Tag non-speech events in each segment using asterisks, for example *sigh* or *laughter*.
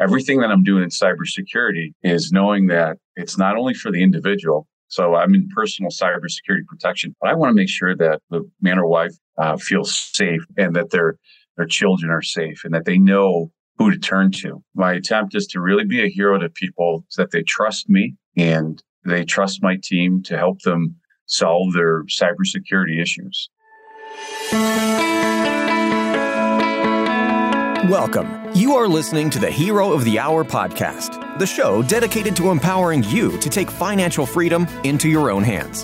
everything that I'm doing in cybersecurity is knowing that it's not only for the individual. So I'm in personal cybersecurity protection, but I want to make sure that the man or wife uh, feels safe and that their their children are safe and that they know who to turn to. My attempt is to really be a hero to people so that they trust me and they trust my team to help them solve their cybersecurity issues. Welcome. You are listening to the Hero of the Hour podcast, the show dedicated to empowering you to take financial freedom into your own hands.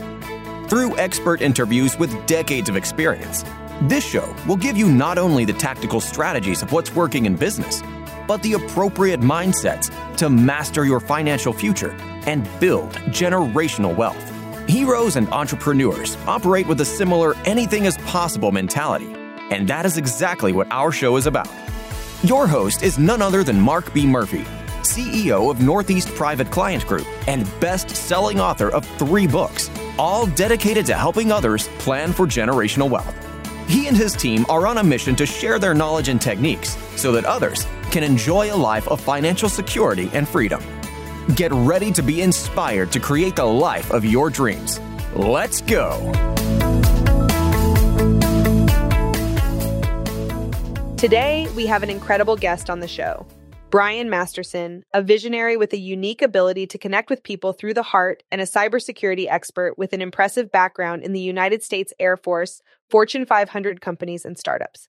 Through expert interviews with decades of experience, this show will give you not only the tactical strategies of what's working in business, but the appropriate mindsets to master your financial future and build generational wealth. Heroes and entrepreneurs operate with a similar anything is possible mentality, and that is exactly what our show is about. Your host is none other than Mark B. Murphy, CEO of Northeast Private Client Group and best selling author of three books, all dedicated to helping others plan for generational wealth. He and his team are on a mission to share their knowledge and techniques so that others can enjoy a life of financial security and freedom. Get ready to be inspired to create the life of your dreams. Let's go. Today, we have an incredible guest on the show. Brian Masterson, a visionary with a unique ability to connect with people through the heart and a cybersecurity expert with an impressive background in the United States Air Force, Fortune 500 companies, and startups.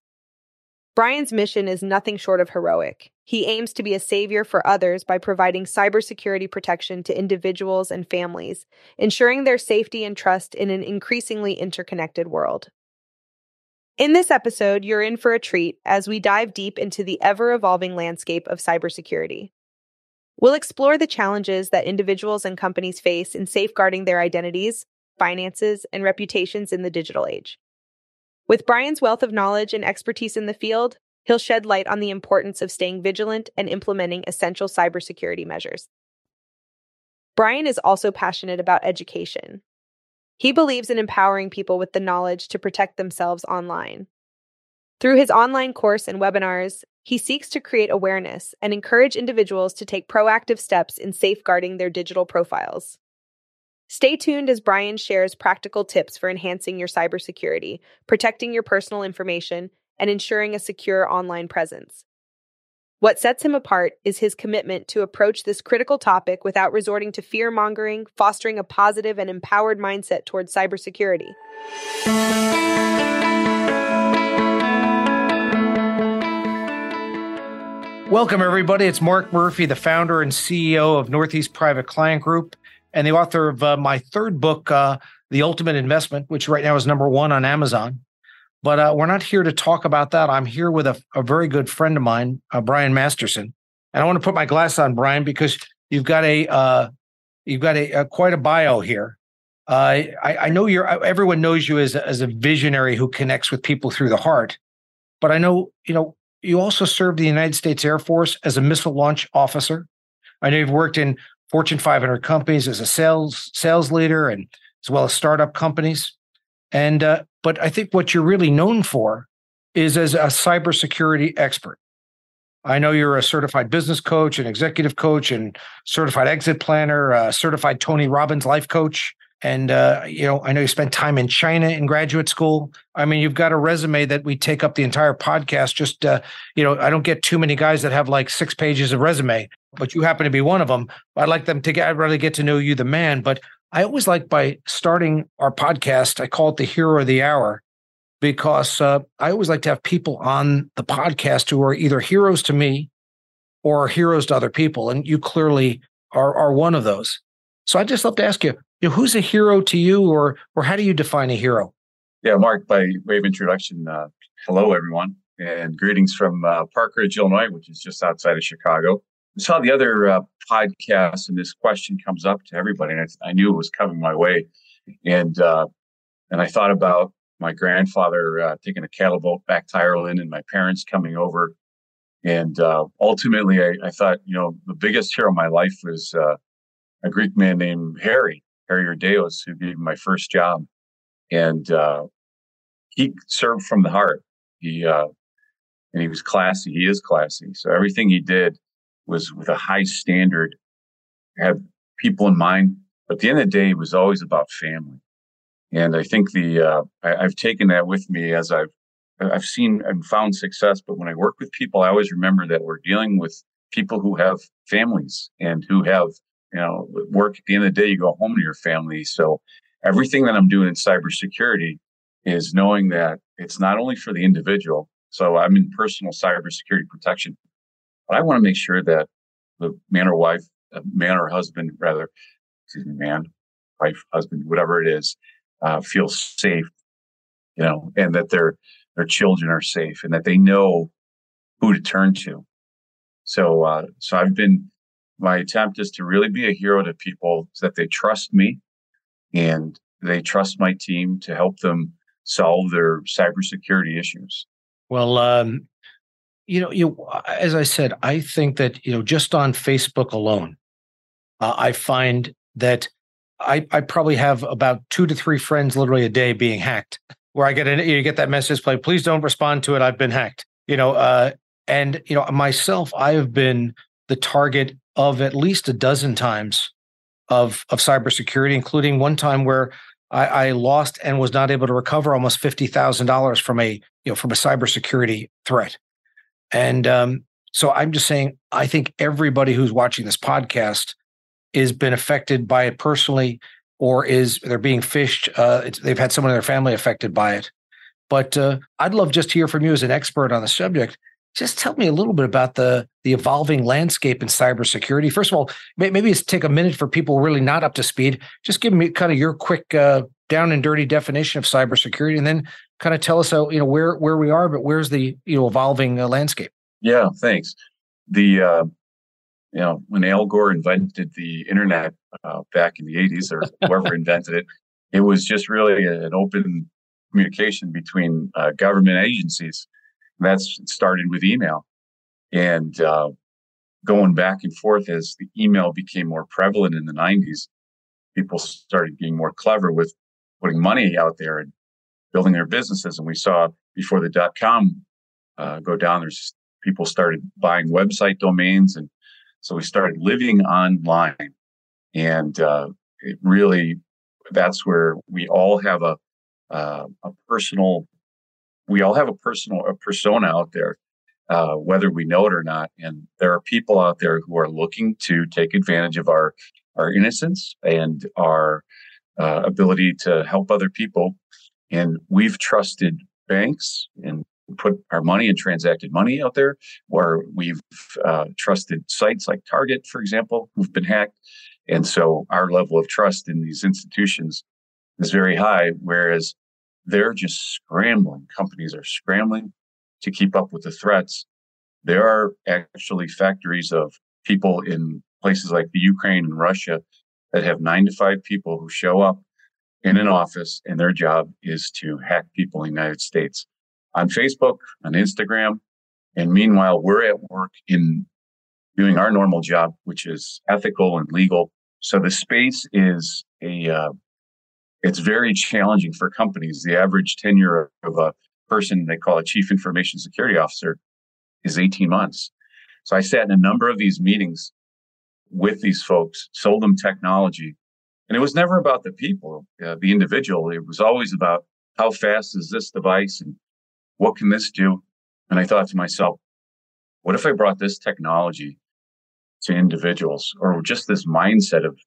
Brian's mission is nothing short of heroic. He aims to be a savior for others by providing cybersecurity protection to individuals and families, ensuring their safety and trust in an increasingly interconnected world. In this episode, you're in for a treat as we dive deep into the ever evolving landscape of cybersecurity. We'll explore the challenges that individuals and companies face in safeguarding their identities, finances, and reputations in the digital age. With Brian's wealth of knowledge and expertise in the field, he'll shed light on the importance of staying vigilant and implementing essential cybersecurity measures. Brian is also passionate about education, he believes in empowering people with the knowledge to protect themselves online. Through his online course and webinars, he seeks to create awareness and encourage individuals to take proactive steps in safeguarding their digital profiles. Stay tuned as Brian shares practical tips for enhancing your cybersecurity, protecting your personal information, and ensuring a secure online presence. What sets him apart is his commitment to approach this critical topic without resorting to fear mongering, fostering a positive and empowered mindset towards cybersecurity. Welcome, everybody. It's Mark Murphy, the founder and CEO of Northeast Private Client Group, and the author of uh, my third book, uh, The Ultimate Investment, which right now is number one on Amazon. But uh, we're not here to talk about that. I'm here with a, a very good friend of mine, uh, Brian Masterson, and I want to put my glass on, Brian, because you've got a uh, you've got a, a, quite a bio here. Uh, I, I, know you're uh, everyone knows you as as a visionary who connects with people through the heart, but I know you know you also served the United States Air Force as a missile launch officer. I know you've worked in Fortune 500 companies as a sales sales leader and as well as startup companies. And uh, but I think what you're really known for is as a cybersecurity expert. I know you're a certified business coach, an executive coach, and certified exit planner, a certified Tony Robbins life coach. And uh, you know, I know you spent time in China in graduate school. I mean, you've got a resume that we take up the entire podcast. Just uh, you know, I don't get too many guys that have like six pages of resume, but you happen to be one of them. I'd like them to get. I'd rather get to know you, the man. But I always like by starting our podcast, I call it the hero of the hour because uh, I always like to have people on the podcast who are either heroes to me or heroes to other people. And you clearly are, are one of those. So I'd just love to ask you, you know, who's a hero to you or, or how do you define a hero? Yeah, Mark, by way of introduction, uh, hello, everyone, and greetings from uh, Park Ridge, Illinois, which is just outside of Chicago. I saw the other uh, podcast, and this question comes up to everybody, and I, I knew it was coming my way, and uh, and I thought about my grandfather uh, taking a cattle boat back to Ireland, and my parents coming over, and uh, ultimately, I, I, thought, you know, the biggest hero of my life was uh, a Greek man named Harry Harry Urdeos, who gave me my first job, and uh, he served from the heart. He and he was classy. He is classy. So everything he did was with a high standard, have people in mind. But at the end of the day, it was always about family. And I think the uh, I, have taken that with me as I've I've seen and found success. But when I work with people, I always remember that we're dealing with people who have families and who have you know work. At the end of the day, you go home to your family. So everything that I'm doing in cybersecurity is knowing that it's not only for the individual. So I'm in personal cybersecurity protection, but I want to make sure that the man or wife, uh, man or husband, rather, excuse me, man, wife, husband, whatever it is, uh, feel safe, you know, and that their their children are safe, and that they know who to turn to. So, uh, so I've been. My attempt is to really be a hero to people so that they trust me, and they trust my team to help them solve their cybersecurity issues. Well, um, you know, you as I said, I think that you know just on Facebook alone, uh, I find that I, I probably have about two to three friends literally a day being hacked. Where I get an, you get that message play, please don't respond to it. I've been hacked. You know, uh, and you know myself, I have been the target of at least a dozen times of of cybersecurity, including one time where I, I lost and was not able to recover almost fifty thousand dollars from a you know from a cybersecurity threat. And um, so I'm just saying, I think everybody who's watching this podcast is been affected by it personally, or is they're being phished. Uh, they've had someone in their family affected by it. But uh, I'd love just to hear from you as an expert on the subject. Just tell me a little bit about the the evolving landscape in cybersecurity. First of all, maybe it's take a minute for people really not up to speed. Just give me kind of your quick uh, down and dirty definition of cybersecurity, and then kind of tell us how you know where where we are, but where's the you know evolving uh, landscape? Yeah, thanks. The uh, you know when Al Gore invented the internet uh, back in the '80s, or *laughs* whoever invented it, it was just really an open communication between uh, government agencies. And that's started with email, and uh, going back and forth as the email became more prevalent in the '90s. People started being more clever with putting money out there and building their businesses. And we saw before the dot com uh, go down, there's people started buying website domains. And so we started living online. And uh, it really, that's where we all have a, uh, a personal, we all have a personal, a persona out there, uh, whether we know it or not. And there are people out there who are looking to take advantage of our, our innocence and our uh, ability to help other people and we've trusted banks and put our money and transacted money out there, where we've uh, trusted sites like Target, for example, who've been hacked. And so our level of trust in these institutions is very high, whereas they're just scrambling. Companies are scrambling to keep up with the threats. There are actually factories of people in places like the Ukraine and Russia that have nine to five people who show up in an office and their job is to hack people in the United States on Facebook, on Instagram. And meanwhile, we're at work in doing our normal job, which is ethical and legal. So the space is a, uh, it's very challenging for companies. The average tenure of a person they call a chief information security officer is 18 months. So I sat in a number of these meetings with these folks, sold them technology, and it was never about the people, uh, the individual. It was always about how fast is this device and what can this do? And I thought to myself, what if I brought this technology to individuals or just this mindset of,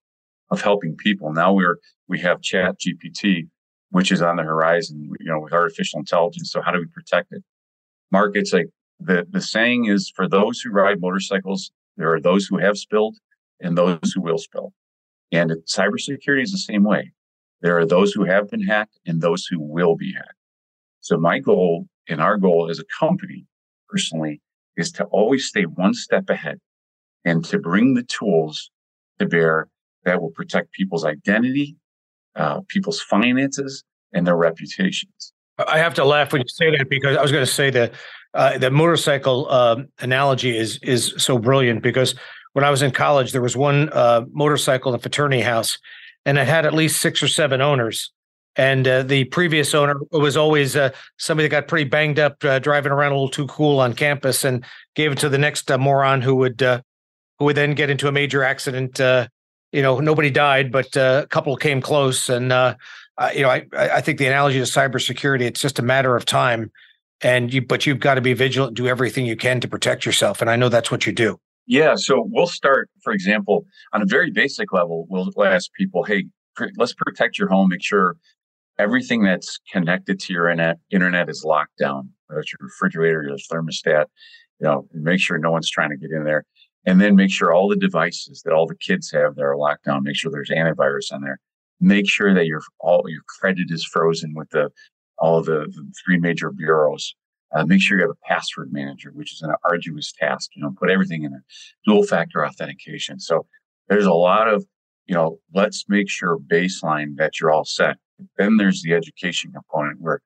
of helping people? Now we're, we have ChatGPT, which is on the horizon, you know, with artificial intelligence. So how do we protect it? Mark, it's like the, the saying is for those who ride motorcycles, there are those who have spilled and those who will spill. And cybersecurity is the same way. There are those who have been hacked and those who will be hacked. So my goal and our goal as a company personally is to always stay one step ahead and to bring the tools to bear that will protect people's identity, uh, people's finances, and their reputations. I have to laugh when you say that because I was going to say that uh, the motorcycle um, analogy is is so brilliant because when I was in college, there was one uh, motorcycle in fraternity house, and it had at least six or seven owners. And uh, the previous owner was always uh, somebody that got pretty banged up, uh, driving around a little too cool on campus, and gave it to the next uh, moron who would uh, who would then get into a major accident. You know, nobody died, but a couple came close. And you know, I I think the analogy to cybersecurity, it's just a matter of time. And you, but you've got to be vigilant, do everything you can to protect yourself. And I know that's what you do. Yeah. So we'll start, for example, on a very basic level. We'll ask people, hey, pr- let's protect your home. Make sure everything that's connected to your internet, internet is locked down. Whether it's your refrigerator, your thermostat, you know, make sure no one's trying to get in there. And then make sure all the devices that all the kids have that are locked down, make sure there's antivirus on there. Make sure that your all your credit is frozen with the all the, the three major bureaus. Uh, make sure you have a password manager, which is an arduous task. You know, put everything in a dual factor authentication. So there's a lot of, you know, let's make sure baseline that you're all set. Then there's the education component where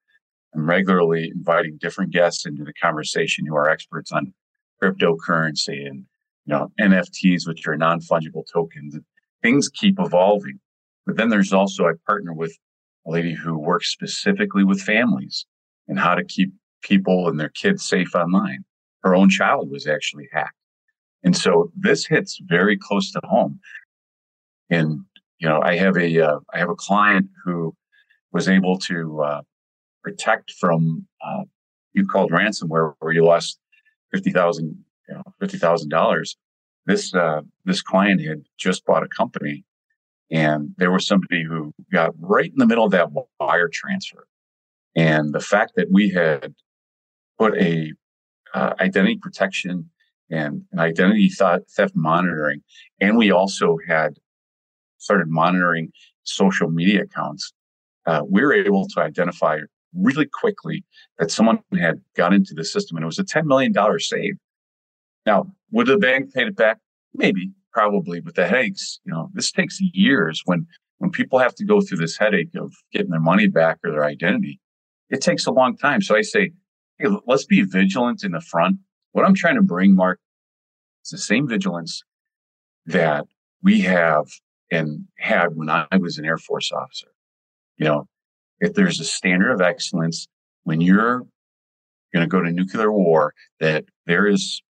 I'm regularly inviting different guests into the conversation who are experts on cryptocurrency and you know NFTs, which are non-fungible tokens. Things keep evolving. But then there's also I partner with a lady who works specifically with families and how to keep people and their kids safe online. Her own child was actually hacked. And so this hits very close to home. And, you know, I have a uh, I have a client who was able to uh, protect from uh, you called ransomware where you lost fifty thousand you know fifty thousand dollars. This uh, this client had just bought a company, and there was somebody who got right in the middle of that wire transfer, and the fact that we had put a uh, identity protection and an identity theft, theft monitoring, and we also had started monitoring social media accounts. Uh, we were able to identify really quickly that someone had got into the system and it was a $10 million save. Now, would the bank pay it back? Maybe, probably, but the headaches, you know, this takes years when, when people have to go through this headache of getting their money back or their identity. It takes a long time. So I say, hey, let's be vigilant in the front. What I'm trying to bring, Mark, is the same vigilance that we have and had when I was an Air Force officer. You know, if there's a standard of excellence when you're going to go to nuclear war, that there is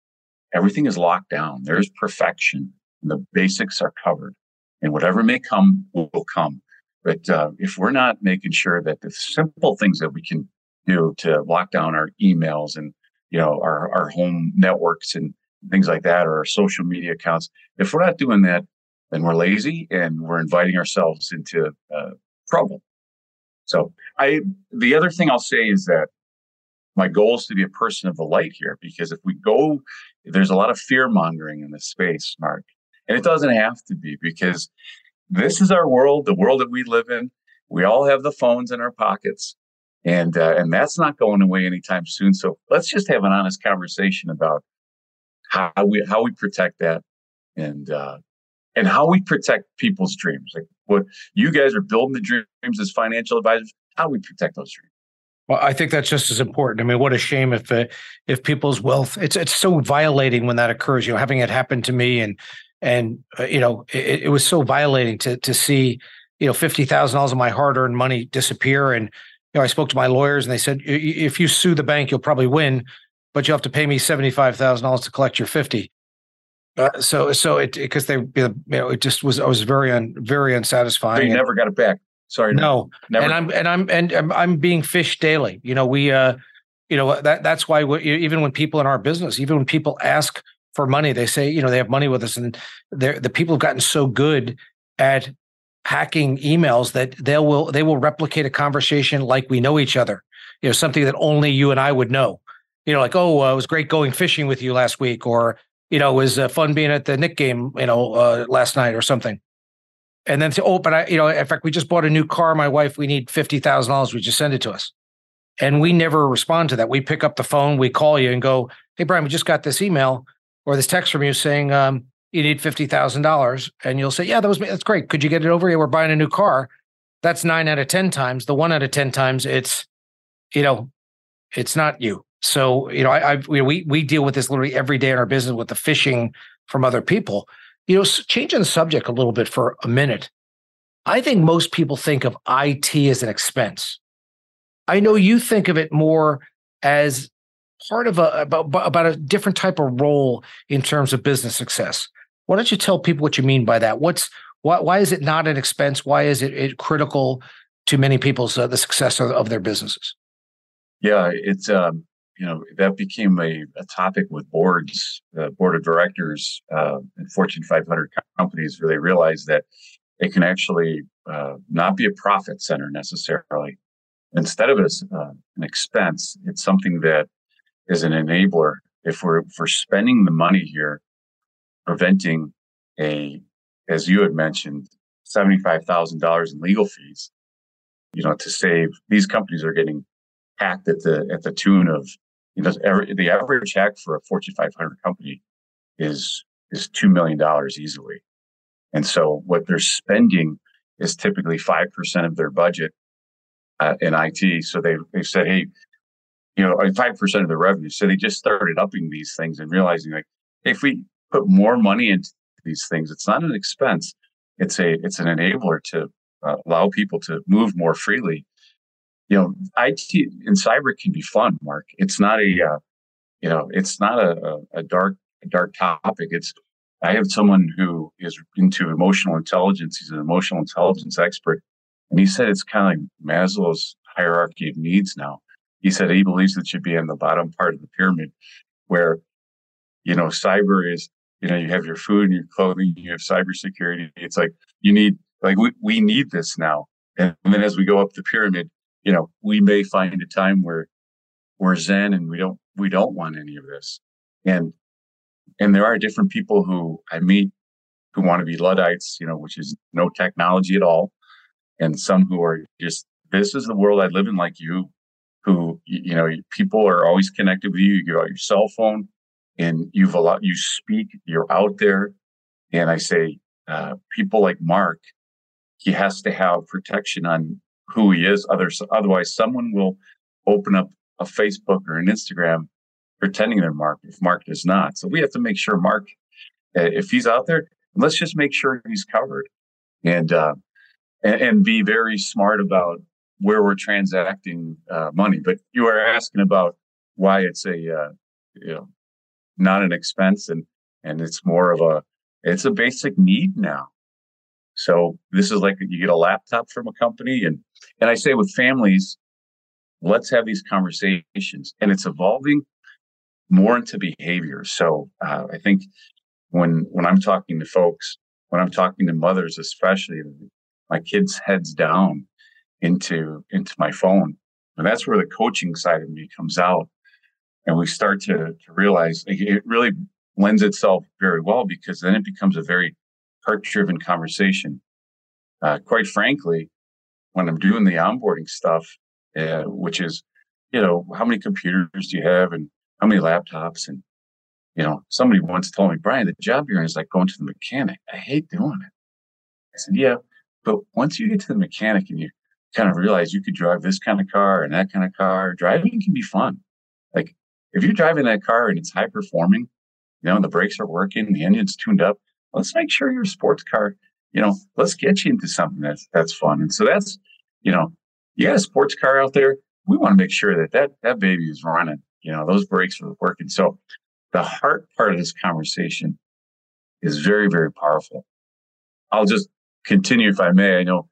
everything is locked down. There's perfection. And the basics are covered, and whatever may come will come. But uh, if we're not making sure that the simple things that we can to lock down our emails and you know our our home networks and things like that, or our social media accounts, if we're not doing that, then we're lazy and we're inviting ourselves into uh, trouble. So I, the other thing I'll say is that my goal is to be a person of the light here, because if we go, there's a lot of fear mongering in this space, Mark, and it doesn't have to be because this is our world, the world that we live in. We all have the phones in our pockets, and uh, and that's not going away anytime soon. So let's just have an honest conversation about how we how we protect that, and uh, and how we protect people's dreams. Like what you guys are building the dreams as financial advisors. How we protect those dreams? Well, I think that's just as important. I mean, what a shame if uh, if people's wealth it's it's so violating when that occurs. You know, having it happen to me and and uh, you know it, it, was so violating to to see you know fifty thousand dollars of my hard earned money disappear. And know, I spoke to my lawyers and they said if you sue the bank, you'll probably win, but you'll have to pay me seventy five thousand dollars to collect your fifty. Uh, so so it because they you know it just was I was very un, very unsatisfying. They never got it back. Sorry, no. Never. And I'm and I'm and I'm, I'm being phished daily. You know we uh you know that that's why we, even when people in our business, even when people ask for money, they say you know they have money with us, and the people have gotten so good at hacking emails that they will they will replicate a conversation like we know each other. You know something that only you and I would know. You know, like oh, uh, it was great going fishing with you last week, or you know, it was uh, fun being at the Knick game, you know, uh, last night or something. And then say, oh, but I, you know, in fact, we just bought a new car. My wife, we need fifty thousand dollars. We just send it to us, and we never respond to that. We pick up the phone, we call you, and go, hey, Brian, we just got this email or this text from you saying um, you need fifty thousand dollars, and you'll say, yeah, that was me. That's great. Could you get it over here? We're buying a new car. That's nine out of ten times. The one out of ten times, it's, you know, it's not you. So you know, I, I've we we deal with this literally every day in our business with the phishing from other people. You know, changing the subject a little bit for a minute. I think most people think of IT as an expense. I know you think of it more as part of a about, about a different type of role in terms of business success. Why don't you tell people what you mean by that? What's why, why is it not an expense? Why is it, it critical to many people's uh, the success of, of, their businesses? Yeah, it's um, you know that became a, a topic with boards, the board of directors uh, in Fortune 500 companies, where they realize that it can actually uh, not be a profit center necessarily. Instead of a, uh, an expense, it's something that is an enabler. If we're if we're spending the money here, preventing a as you had mentioned, $75,000 in legal fees, you know, to save these companies are getting hacked at the, at the tune of, you know, every, the average hack for a Fortune 500 company is, is $2 million easily. And so what they're spending is typically 5% of their budget uh, in IT. So they, they've said, Hey, you know, 5% of the revenue. So they just started upping these things and realizing like, if we put more money into these things. It's not an expense. It's a it's an enabler to uh, allow people to move more freely. You know, IT and cyber can be fun, Mark. It's not a uh, you know, it's not a, a dark dark topic. It's I have someone who is into emotional intelligence. He's an emotional intelligence expert, and he said it's kind of like Maslow's hierarchy of needs now. He said he believes it should be in the bottom part of the pyramid, where you know cyber is you know, you have your food and your clothing, you have cybersecurity. It's like you need, like we, we need this now. And then as we go up the pyramid, you know, we may find a time where we're Zen and we don't, we don't want any of this. And, and there are different people who I meet who want to be Luddites, you know, which is no technology at all. And some who are just, this is the world I live in like you, who, you know, people are always connected with you. You get out your cell phone and you've a lot, you speak, you're out there. And I say, uh, people like Mark, he has to have protection on who he is. Others, otherwise, someone will open up a Facebook or an Instagram pretending they're Mark if Mark does not. So we have to make sure Mark, uh, if he's out there, let's just make sure he's covered and, uh, and, and be very smart about where we're transacting uh, money. But you are asking about why it's a, uh, you know, not an expense and and it's more of a it's a basic need now. So this is like you get a laptop from a company and and i say with families let's have these conversations and it's evolving more into behavior. So uh, i think when when i'm talking to folks when i'm talking to mothers especially my kids heads down into into my phone and that's where the coaching side of me comes out and we start to, to realize it really lends itself very well because then it becomes a very heart driven conversation. Uh, quite frankly, when I'm doing the onboarding stuff, uh, which is, you know, how many computers do you have and how many laptops? And, you know, somebody once told me, Brian, the job you're in is like going to the mechanic. I hate doing it. I said, yeah, but once you get to the mechanic and you kind of realize you could drive this kind of car and that kind of car, driving can be fun. Like if you're driving that car and it's high performing, you know, the brakes are working, the engine's tuned up, let's make sure your sports car, you know, let's get you into something that's that's fun. And so that's, you know, you got a sports car out there. We want to make sure that that that baby is running. You know, those brakes are working. So the heart part of this conversation is very, very powerful. I'll just continue if I may. I know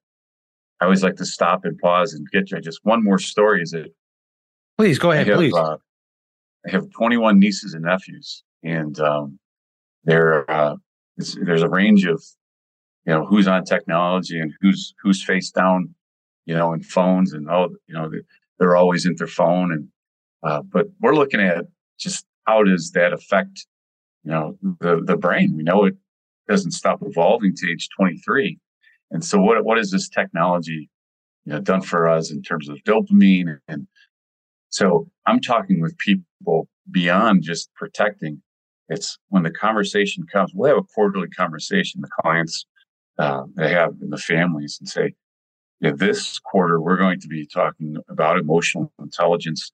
I always like to stop and pause and get you just one more story. Is it? Please go ahead, have, please. Uh, I have 21 nieces and nephews, and um, there uh, there's a range of you know who's on technology and who's who's face down, you know, in phones and oh, you know, they're always in their phone, and uh, but we're looking at just how does that affect you know the the brain? We know it doesn't stop evolving to age 23, and so what what is this technology you know done for us in terms of dopamine and so I'm talking with people beyond just protecting. It's when the conversation comes, we'll have a quarterly conversation, the clients uh, they have in the families and say, yeah, this quarter, we're going to be talking about emotional intelligence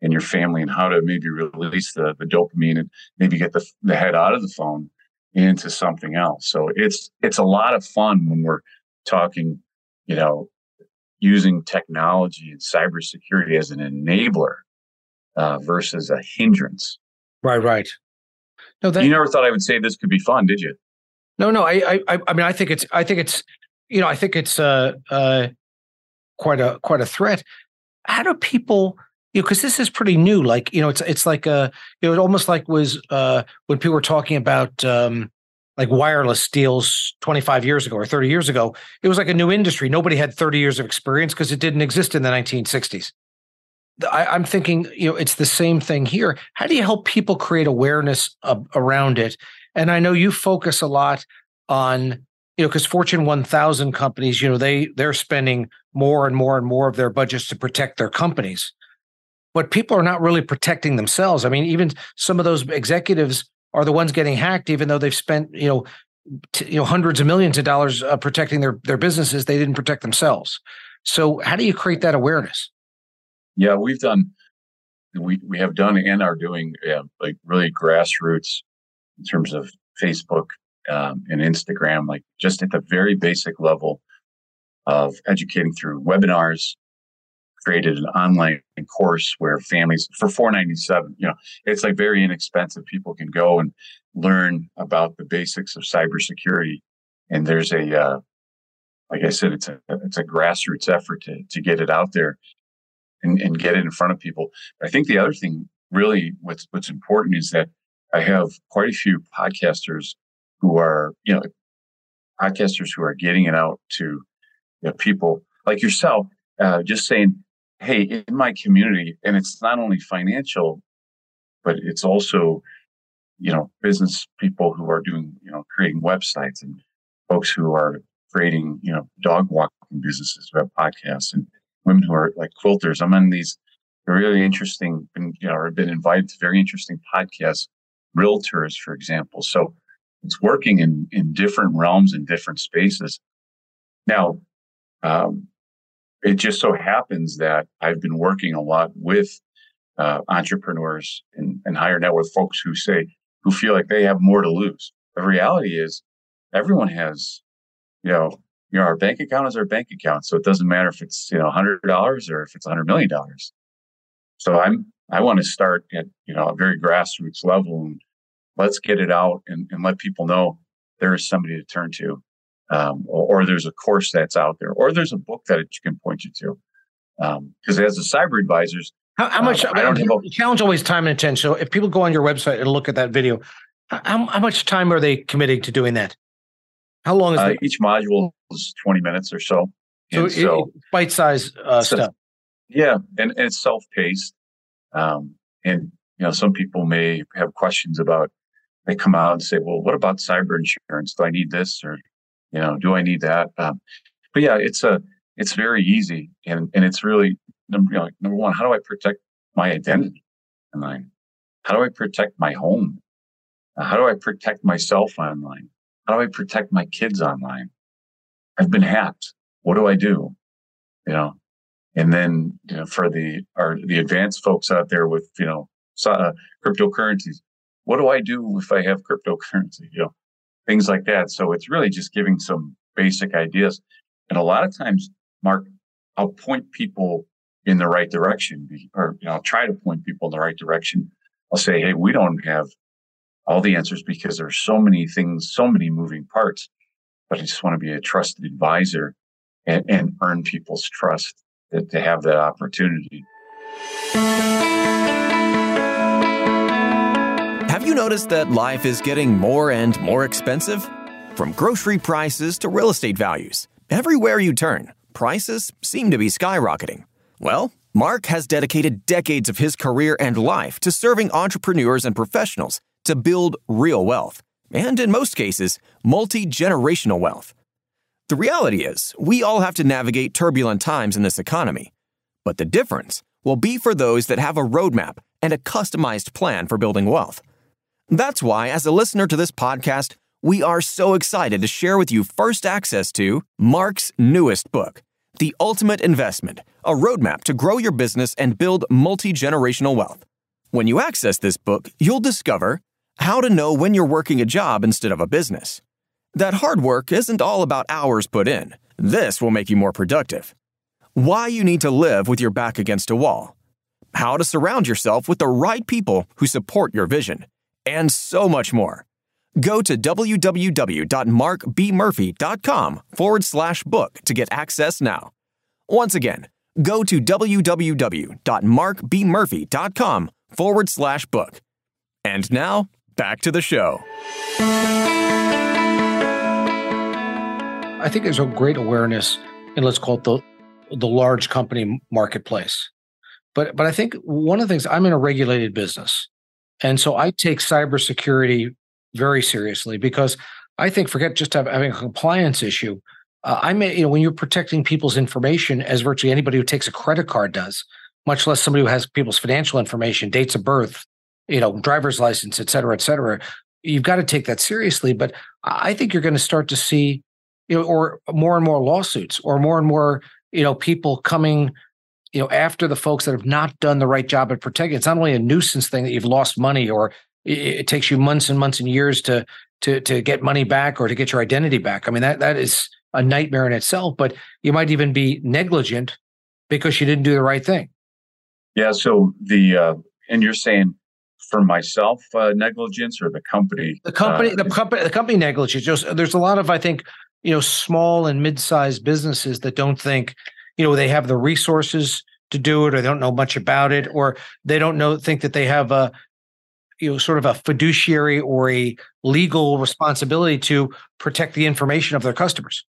in your family and how to maybe release the, the dopamine and maybe get the, the head out of the phone into something else. So it's, it's a lot of fun when we're talking, you know, using technology and cybersecurity as an enabler uh, versus a hindrance. Right, right. No, that, you never thought I would say this could be fun, did you? No, no, I, I, I mean, I think it's, I think it's, you know, I think it's uh, uh, quite a quite a threat. How do people, you know, because this is pretty new. Like, you know, it's it's like a, you know, it almost like was uh, when people were talking about um, like wireless deals 25 years ago or 30 years ago. It was like a new industry. Nobody had 30 years of experience because it didn't exist in the 1960s. I, am thinking, you know, it's the same thing here. How do you help people create awareness of, around it? And I know you focus a lot on, you know, because Fortune 1000 companies, you know, they they're spending more and more and more of their budgets to protect their companies, but people are not really protecting themselves. I mean, even some of those executives are the ones getting hacked, even though they've spent, you know, t- you know, hundreds of millions of dollars uh, protecting their their businesses. They didn't protect themselves. So, how do you create that awareness? Yeah, we've done, we we have done and are doing yeah, like really grassroots in terms of Facebook um, and Instagram, like just at the very basic level of educating through webinars. Created an online course where families for four ninety seven, you know, it's like very inexpensive. People can go and learn about the basics of cybersecurity. And there's a, uh, like I said, it's a it's a grassroots effort to to get it out there and, and get it in front of people. I think the other thing really what's what's important is that I have quite a few podcasters who are, you know, podcasters who are getting it out to you know, people like yourself, uh, just saying, hey, in my community, and it's not only financial, but it's also, you know, business people who are doing, you know, creating websites and folks who are creating, you know, dog walking businesses who have podcasts and women who are like quilters. I'm on these really interesting, been, you know, I've been invited to very interesting podcasts, realtors, for example. So it's working in, in different realms and different spaces. Now, um, it just so happens that I've been working a lot with uh, entrepreneurs and, and higher net worth folks who say, who feel like they have more to lose. The reality is everyone has, you know, you know, our bank account is our bank account. So it doesn't matter if it's, you know, hundred dollars or if it's hundred million dollars. So I'm, I want to start at, you know, a very grassroots level and let's get it out and, and let people know there is somebody to turn to. Um, or, or, there's a course that's out there, or there's a book that you can point you to. Because um, as a cyber advisors, how, how much? Uh, I don't a, challenge always time and attention. So if people go on your website and look at that video, how, how much time are they committing to doing that? How long is uh, each module? Is twenty minutes or so. So, so bite size uh, so, stuff. Yeah, and, and it's self paced. Um, and you know, some people may have questions about. They come out and say, "Well, what about cyber insurance? Do I need this, or you know, do I need that?" Um, but yeah, it's a it's very easy, and and it's really number you know, number one. How do I protect my identity online? How do I protect my home? how do I protect myself online? How do I protect my kids online? I've been hacked. What do I do? You know, and then you know, for the our the advanced folks out there with you know uh, cryptocurrencies, what do I do if I have cryptocurrency? You know, things like that. So it's really just giving some basic ideas, and a lot of times, Mark, I'll point people in the right direction, or you know, I'll try to point people in the right direction. I'll say, hey, we don't have all the answers because there's so many things, so many moving parts. But I just want to be a trusted advisor and, and earn people's trust that, to have that opportunity. You noticed that life is getting more and more expensive? From grocery prices to real estate values, everywhere you turn, prices seem to be skyrocketing. Well, Mark has dedicated decades of his career and life to serving entrepreneurs and professionals to build real wealth, and in most cases, multi generational wealth. The reality is, we all have to navigate turbulent times in this economy. But the difference will be for those that have a roadmap and a customized plan for building wealth. That's why, as a listener to this podcast, we are so excited to share with you first access to Mark's newest book, The Ultimate Investment A Roadmap to Grow Your Business and Build Multi Generational Wealth. When you access this book, you'll discover how to know when you're working a job instead of a business. That hard work isn't all about hours put in. This will make you more productive. Why you need to live with your back against a wall. How to surround yourself with the right people who support your vision. And so much more. Go to www.markbmurphy.com forward slash book to get access now. Once again, go to www.markbmurphy.com forward slash book. And now, back to the show. I think there's a great awareness in let's call it the the large company marketplace. But but I think one of the things I'm in a regulated business. And so I take cybersecurity very seriously because I think forget just having a compliance issue. Uh, I may, you know, when you're protecting people's information, as virtually anybody who takes a credit card does, much less somebody who has people's financial information, dates of birth, you know, driver's license, et cetera, et cetera. You've got to take that seriously. But I think you're going to start to see, you know, or more and more lawsuits, or more and more, you know, people coming you know after the folks that have not done the right job at protecting it's not only a nuisance thing that you've lost money or it takes you months and months and years to to to get money back or to get your identity back. I mean that that is a nightmare in itself. But you might even be negligent because you didn't do the right thing. Yeah. So the uh, and you're saying for myself uh, negligence or the company? The company, uh, the company, the company negligence. Just there's a lot of I think you know small and mid-sized businesses that don't think you know they have the resources to do it or they don't know much about it or they don't know think that they have a you know sort of a fiduciary or a legal responsibility to protect the information of their customers.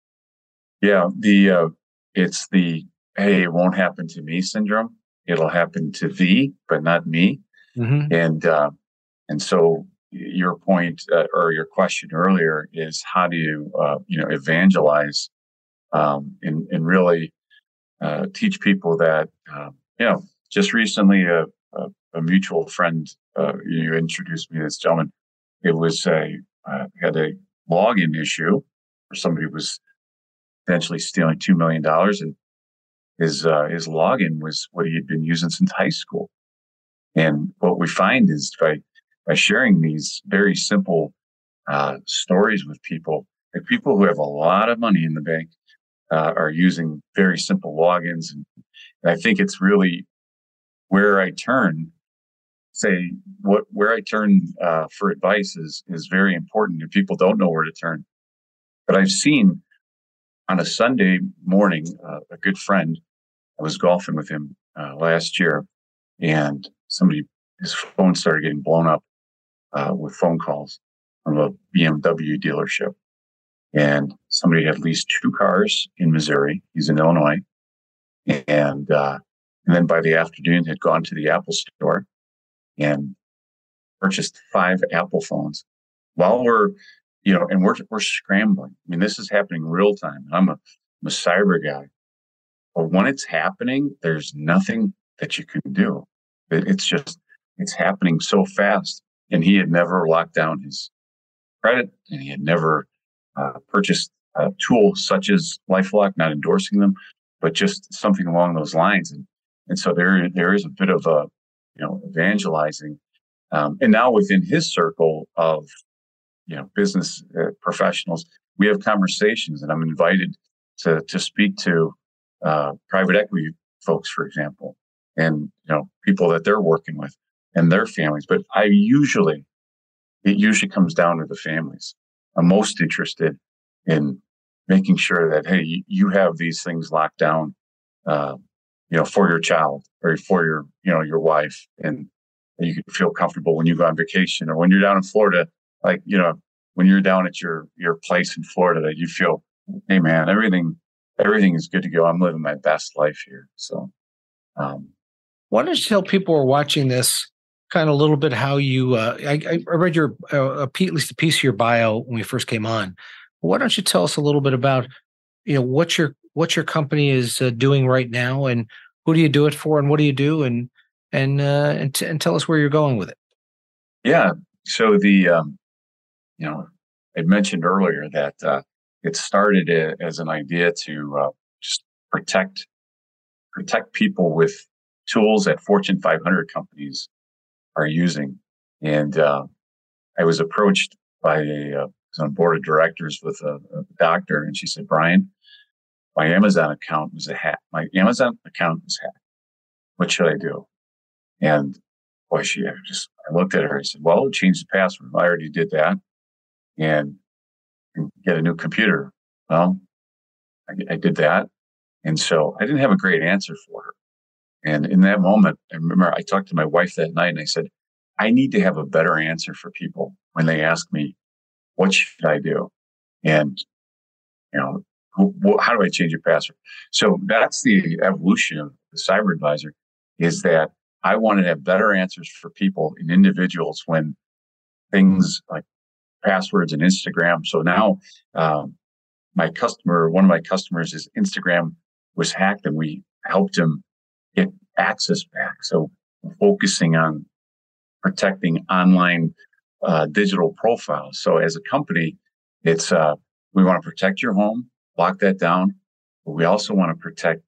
Yeah the uh, it's the hey it won't happen to me syndrome. It'll happen to thee but not me. Mm-hmm. and uh, and so your point uh, or your question earlier is how do you uh, you know evangelize um, and and really uh, teach people that um, you know just recently a, a, a mutual friend uh, you introduced me to this gentleman. It was a uh, had a login issue where somebody was potentially stealing two million dollars, and his uh, his login was what he had been using since high school. And what we find is by by sharing these very simple uh, stories with people, like people who have a lot of money in the bank uh, are using very simple logins, and, and I think it's really where I turn say what where I turn uh, for advice is is very important, and people don't know where to turn. But I've seen on a Sunday morning uh, a good friend. I was golfing with him uh, last year, and somebody his phone started getting blown up uh, with phone calls from a BMW dealership, and somebody had leased two cars in Missouri. He's in Illinois, and uh, and then by the afternoon had gone to the Apple store and purchased five Apple phones while we're, you know, and we're, we're scrambling. I mean, this is happening real time. I'm a, I'm a cyber guy. But when it's happening, there's nothing that you can do. It, it's just, it's happening so fast. And he had never locked down his credit and he had never purchased a tool such as LifeLock, not endorsing them, but just something along those lines. And, and so there, there is a bit of a, you know, evangelizing. Um, and now within his circle of, you know, business uh, professionals, we have conversations and I'm invited to, to speak to uh, private equity folks, for example, and, you know, people that they're working with and their families. But I usually, it usually comes down to the families. I'm most interested in making sure that, hey, you have these things locked down. Uh, you know, for your child or for your, you know, your wife and you can feel comfortable when you go on vacation or when you're down in Florida, like, you know, when you're down at your, your place in Florida that you feel, Hey man, everything, everything is good to go. I'm living my best life here. So, um, why don't you tell people who are watching this kind of a little bit how you, uh, I, I read your, uh, at least a piece of your bio when we first came on. Why don't you tell us a little bit about, you know, what your what your company is uh, doing right now and who do you do it for and what do you do and and uh, and, t- and tell us where you're going with it. Yeah. So the um, you know I mentioned earlier that uh, it started as an idea to uh, just protect protect people with tools that Fortune 500 companies are using, and uh, I was approached by a uh, on board of directors with a, a doctor, and she said, Brian, my Amazon account was a hack. My Amazon account was hacked. What should I do? And boy, she I just, I looked at her. I said, well, change the password. I already did that. and, get a new computer. Well, I, I did that. And so I didn't have a great answer for her. And in that moment, I remember I talked to my wife that night and I said, I need to have a better answer for people when they ask me, what should I do? And, you know, how do I change a password? So that's the evolution of the cyber advisor is that I wanted to have better answers for people and individuals when things like passwords and Instagram. So now, um, my customer, one of my customers, his Instagram was hacked and we helped him access back. So focusing on protecting online uh, digital profiles. So as a company, it's uh, we want to protect your home, lock that down, but we also want to protect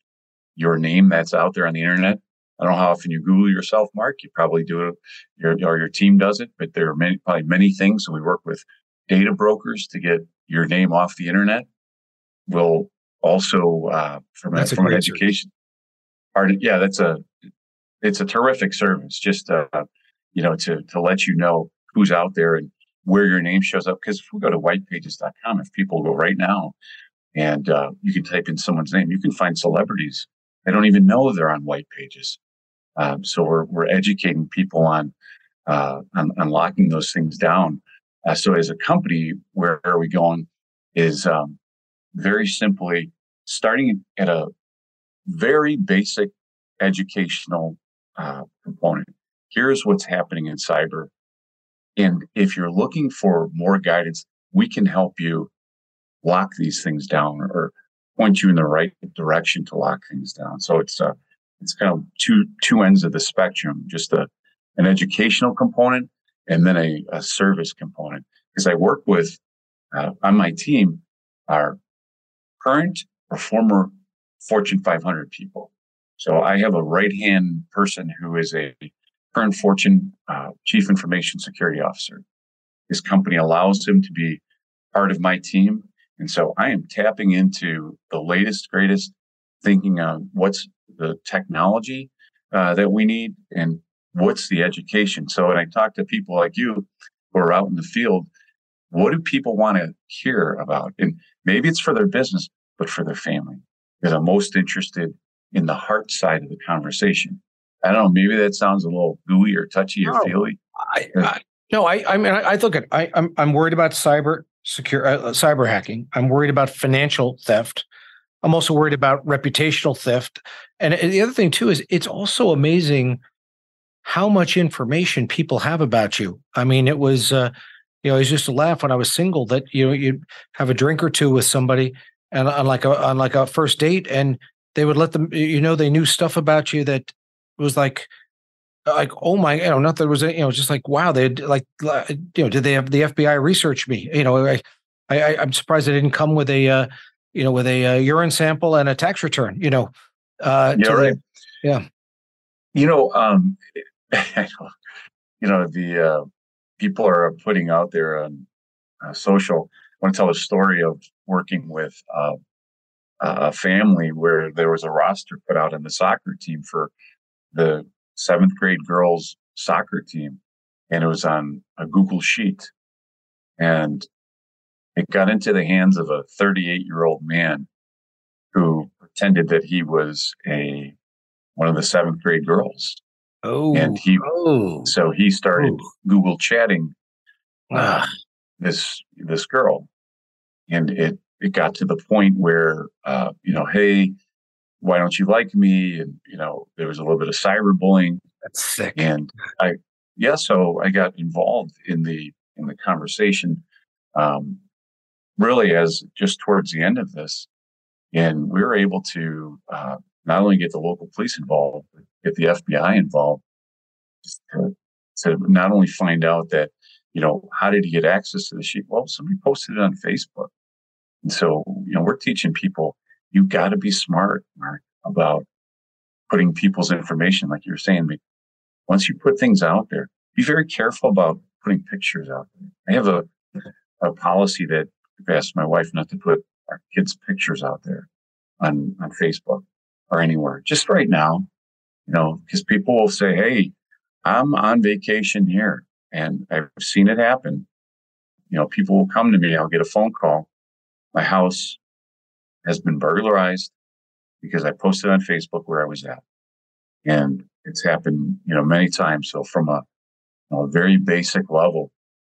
your name that's out there on the internet. I don't know how often you Google yourself, Mark. You probably do it, your, or your team does it, but there are many, probably many things. So we work with data brokers to get your name off the internet. We'll also, uh, from, a, from an education yeah, that's a, it's a terrific service. Just, uh, you know, to, to let you know who's out there and where your name shows up. Because if we go to whitepages.com, if people go right now and uh, you can type in someone's name, you can find celebrities. They don't even know they're on white pages. Um, so we're, we're educating people on, uh, on, on locking those things down. Uh, so as a company, where are we going is um, very simply starting at a very basic educational uh, component. Here's what's happening in cyber. And if you're looking for more guidance, we can help you lock these things down or point you in the right direction to lock things down. So it's uh, it's kind of two two ends of the spectrum, just a an educational component and then a, a service component. Because I work with uh, on my team are current or former Fortune 500 people. So I have a right hand person who is a current Fortune uh, Chief Information Security Officer. His company allows him to be part of my team. And so I am tapping into the latest, greatest thinking on what's the technology uh, that we need and what's the education. So when I talk to people like you who are out in the field, what do people want to hear about? And maybe it's for their business, but for their family. Because I'm most interested in the heart side of the conversation. I don't know. Maybe that sounds a little gooey or touchy or feely. I, I, no, I, I mean, I, I look at, I, I'm, I'm worried about cyber secure, uh, uh, cyber hacking. I'm worried about financial theft. I'm also worried about reputational theft. And the other thing too is it's also amazing how much information people have about you. I mean, it was, uh, you know, I used to laugh when I was single that you know you'd have a drink or two with somebody and on like a on like a first date, and they would let them, you know, they knew stuff about you that was like like oh my you know not that it was you know just like wow they like you know did they have the FBI research me? You know I, I I'm surprised they didn't come with a uh, you know with a uh, urine sample and a tax return you know uh yeah right. the, yeah. You know um *laughs* you know the uh people are putting out there on uh, social I want to tell a story of working with uh, a family where there was a roster put out in the soccer team for the seventh grade girls soccer team, and it was on a Google Sheet. And it got into the hands of a 38 year old man who pretended that he was a one of the seventh grade girls. Oh, and he oh. so he started oh. Google chatting uh, this this girl, and it it got to the point where uh, you know, hey, why don't you like me? And, you know, there was a little bit of cyberbullying. That's sick. And I, yeah, so I got involved in the, in the conversation, um, really as just towards the end of this. And we were able to, uh, not only get the local police involved, but get the FBI involved to, to not only find out that, you know, how did he get access to the sheet? Well, somebody posted it on Facebook. And so, you know, we're teaching people you got to be smart, Mark, about putting people's information, like you were saying. Once you put things out there, be very careful about putting pictures out there. I have a, a policy that I've asked my wife not to put our kids' pictures out there on, on Facebook or anywhere. Just right now, you know, because people will say, Hey, I'm on vacation here. And I've seen it happen you know, people will come to me. I'll get a phone call. My house has been burglarized because I posted on Facebook where I was at, and it's happened, you know, many times. So from a, you know, a very basic level,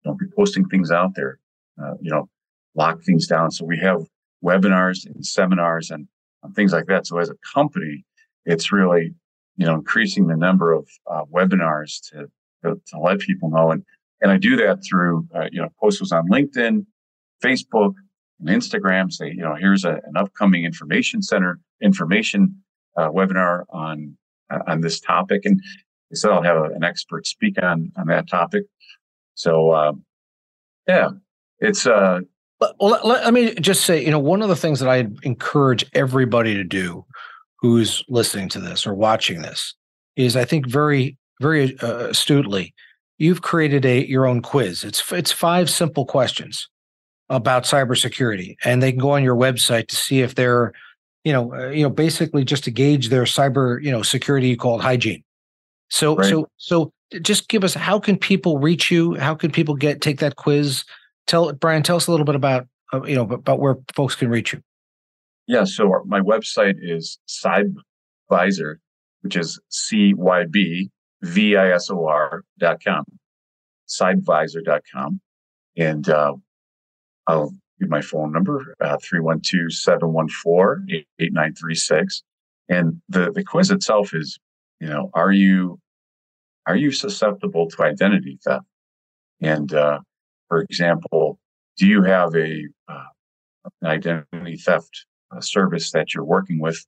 don't be posting things out there. Uh, you know, lock things down. So we have webinars and seminars and, and things like that. So as a company, it's really, you know, increasing the number of uh, webinars to, to, to let people know. And and I do that through, uh, you know, posts on LinkedIn, Facebook, and Instagram. Say, you know, here's a, an upcoming information center information uh, webinar on uh, on this topic, and I said I'll have a, an expert speak on on that topic. So, um, yeah, it's. Uh, well, let, let me just say, you know, one of the things that I encourage everybody to do who's listening to this or watching this is, I think, very, very uh, astutely you've created a your own quiz. It's it's five simple questions about cybersecurity, and they can go on your website to see if they're, you know, uh, you know, basically just to gauge their cyber, you know, security called hygiene. So right. so so just give us how can people reach you? How can people get take that quiz? Tell Brian, tell us a little bit about uh, you know about where folks can reach you. Yeah, so our, my website is Cybvisor, which is C Y B V-I-S-O-R dot com, cybvisor.com. And uh, I'll give my phone number, uh, 312-714-8936. And the, the quiz itself is, you know, are you, are you susceptible to identity theft? And, uh, for example, do you have a, uh, an identity theft uh, service that you're working with?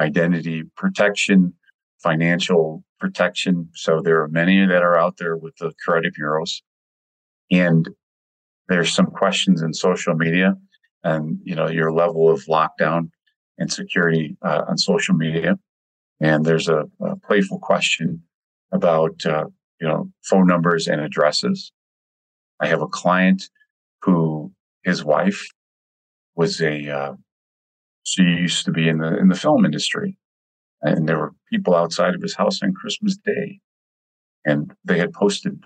Identity protection, financial protection. So there are many that are out there with the credit bureaus. And there's some questions in social media and, you know, your level of lockdown and security uh, on social media. And there's a, a playful question about, uh, you know, phone numbers and addresses. I have a client who his wife was a, uh, she used to be in the, in the film industry and there were people outside of his house on Christmas Day, and they had posted,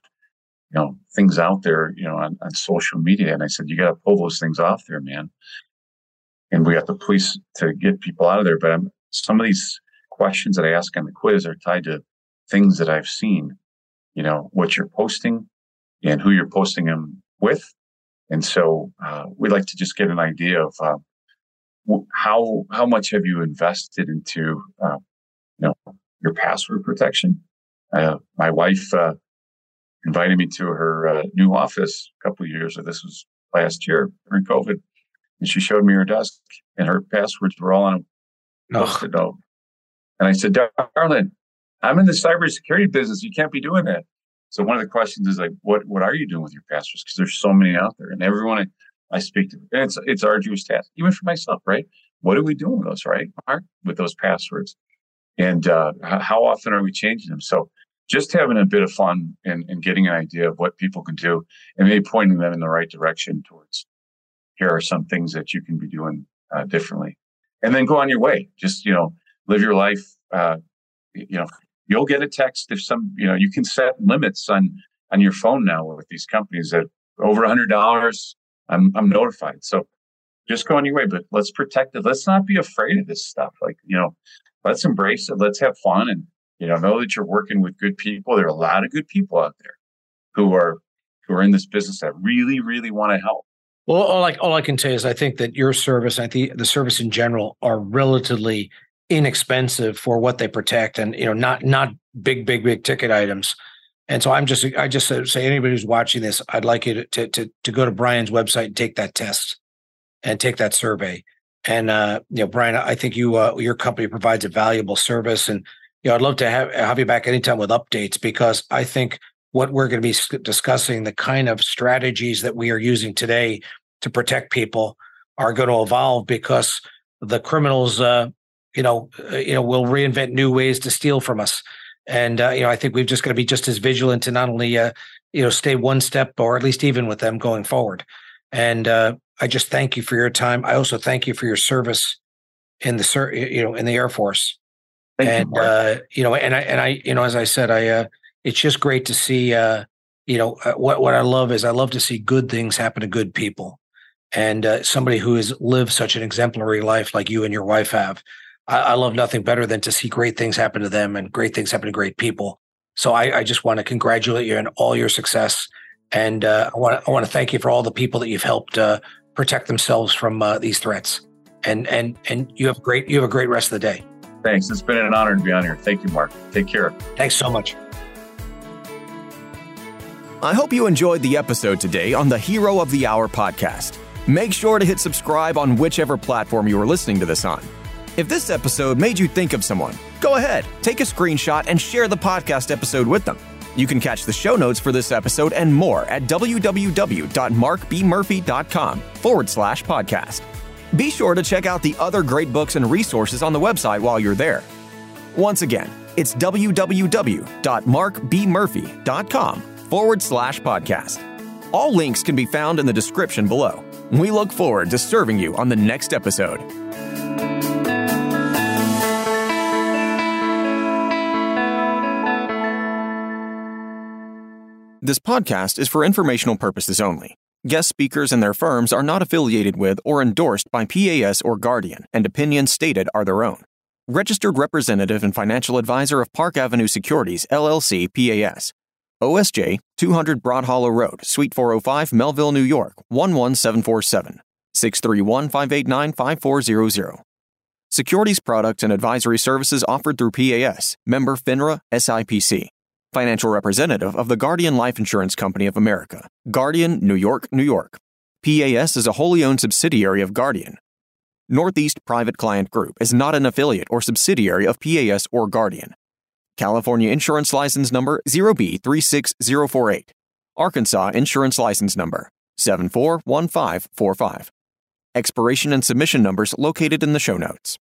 you know, things out there, you know, on, on social media. And I said, you got to pull those things off there, man. And we got the police to get people out of there. But I'm, some of these questions that I ask on the quiz are tied to things that I've seen, you know, what you're posting and who you're posting them with. And so uh, we like to just get an idea of uh, how how much have you invested into uh, you know your password protection? Uh, my wife uh, invited me to her uh, new office a couple of years ago. This was last year during COVID, and she showed me her desk, and her passwords were all on a post-it note. And I said, "Darling, I'm in the cybersecurity business. You can't be doing that." So one of the questions is like, "What what are you doing with your passwords?" Because there's so many out there, and everyone I speak to. And it's it's arduous task, even for myself, right? What are we doing with those, right, Mark, with those passwords? And uh, how often are we changing them? So just having a bit of fun and, and getting an idea of what people can do and maybe pointing them in the right direction towards here are some things that you can be doing uh, differently. And then go on your way. Just, you know, live your life. Uh, you know, you'll get a text if some, you know, you can set limits on on your phone now with these companies that over a hundred dollars I'm I'm notified. So just go on your way, but let's protect it. Let's not be afraid of this stuff. Like, you know, let's embrace it. Let's have fun and, you know, know that you're working with good people. There are a lot of good people out there who are who are in this business that really, really want to help. Well, all I, all I can say is I think that your service, I think the service in general are relatively inexpensive for what they protect and, you know, not not big, big, big ticket items. And so I'm just I just say anybody who's watching this, I'd like you to to to go to Brian's website and take that test and take that survey. And uh, you know, Brian, I think you uh, your company provides a valuable service, and know, I'd love to have have you back anytime with updates because I think what we're going to be discussing, the kind of strategies that we are using today to protect people, are going to evolve because the criminals, uh, you know, uh, you know, will reinvent new ways to steal from us. And uh, you know, I think we've just got to be just as vigilant to not only uh, you know stay one step or at least even with them going forward. And uh, I just thank you for your time. I also thank you for your service in the you know in the Air Force. Thank and you, uh, you know, and I and I you know, as I said, I uh, it's just great to see uh, you know, uh, what what I love is I love to see good things happen to good people, and uh, somebody who has lived such an exemplary life like you and your wife have. I, I, love nothing better than to see great things happen to them and great things happen to great people. So I, I just want to congratulate you on all your success, and uh, I want to I want to thank you for all the people that you've helped uh, protect themselves from uh, these threats. And and and you have great you have a great rest of the day. Thanks. It's been an honor to be on here. Thank you, Mark. Take care. Thanks so much. I hope you enjoyed the episode today on the Hero of the Hour podcast. Make sure to hit subscribe on whichever platform you are listening to this on. If this episode made you think of someone, go ahead, take a screenshot and share the podcast episode with them. You can catch the show notes for this episode and more at www.markbmurphy.com forward slash podcast. Be sure to check out the other great books and resources on the website while you're there. Once again, it's www.markbmurphy.com forward slash podcast. All links can be found in the description below. We look forward to serving you on the next episode. This podcast is for informational purposes only. Guest speakers and their firms are not affiliated with or endorsed by PAS or Guardian, and opinions stated are their own. Registered representative and financial advisor of Park Avenue Securities, LLC, PAS. OSJ 200 Broad Hollow Road, Suite 405, Melville, New York 11747. 631 589 5400. Securities products and advisory services offered through PAS, member FINRA SIPC financial representative of the Guardian Life Insurance Company of America, Guardian, New York, New York. PAS is a wholly owned subsidiary of Guardian. Northeast Private Client Group is not an affiliate or subsidiary of PAS or Guardian. California Insurance License Number 0B36048. Arkansas Insurance License Number 741545. Expiration and submission numbers located in the show notes.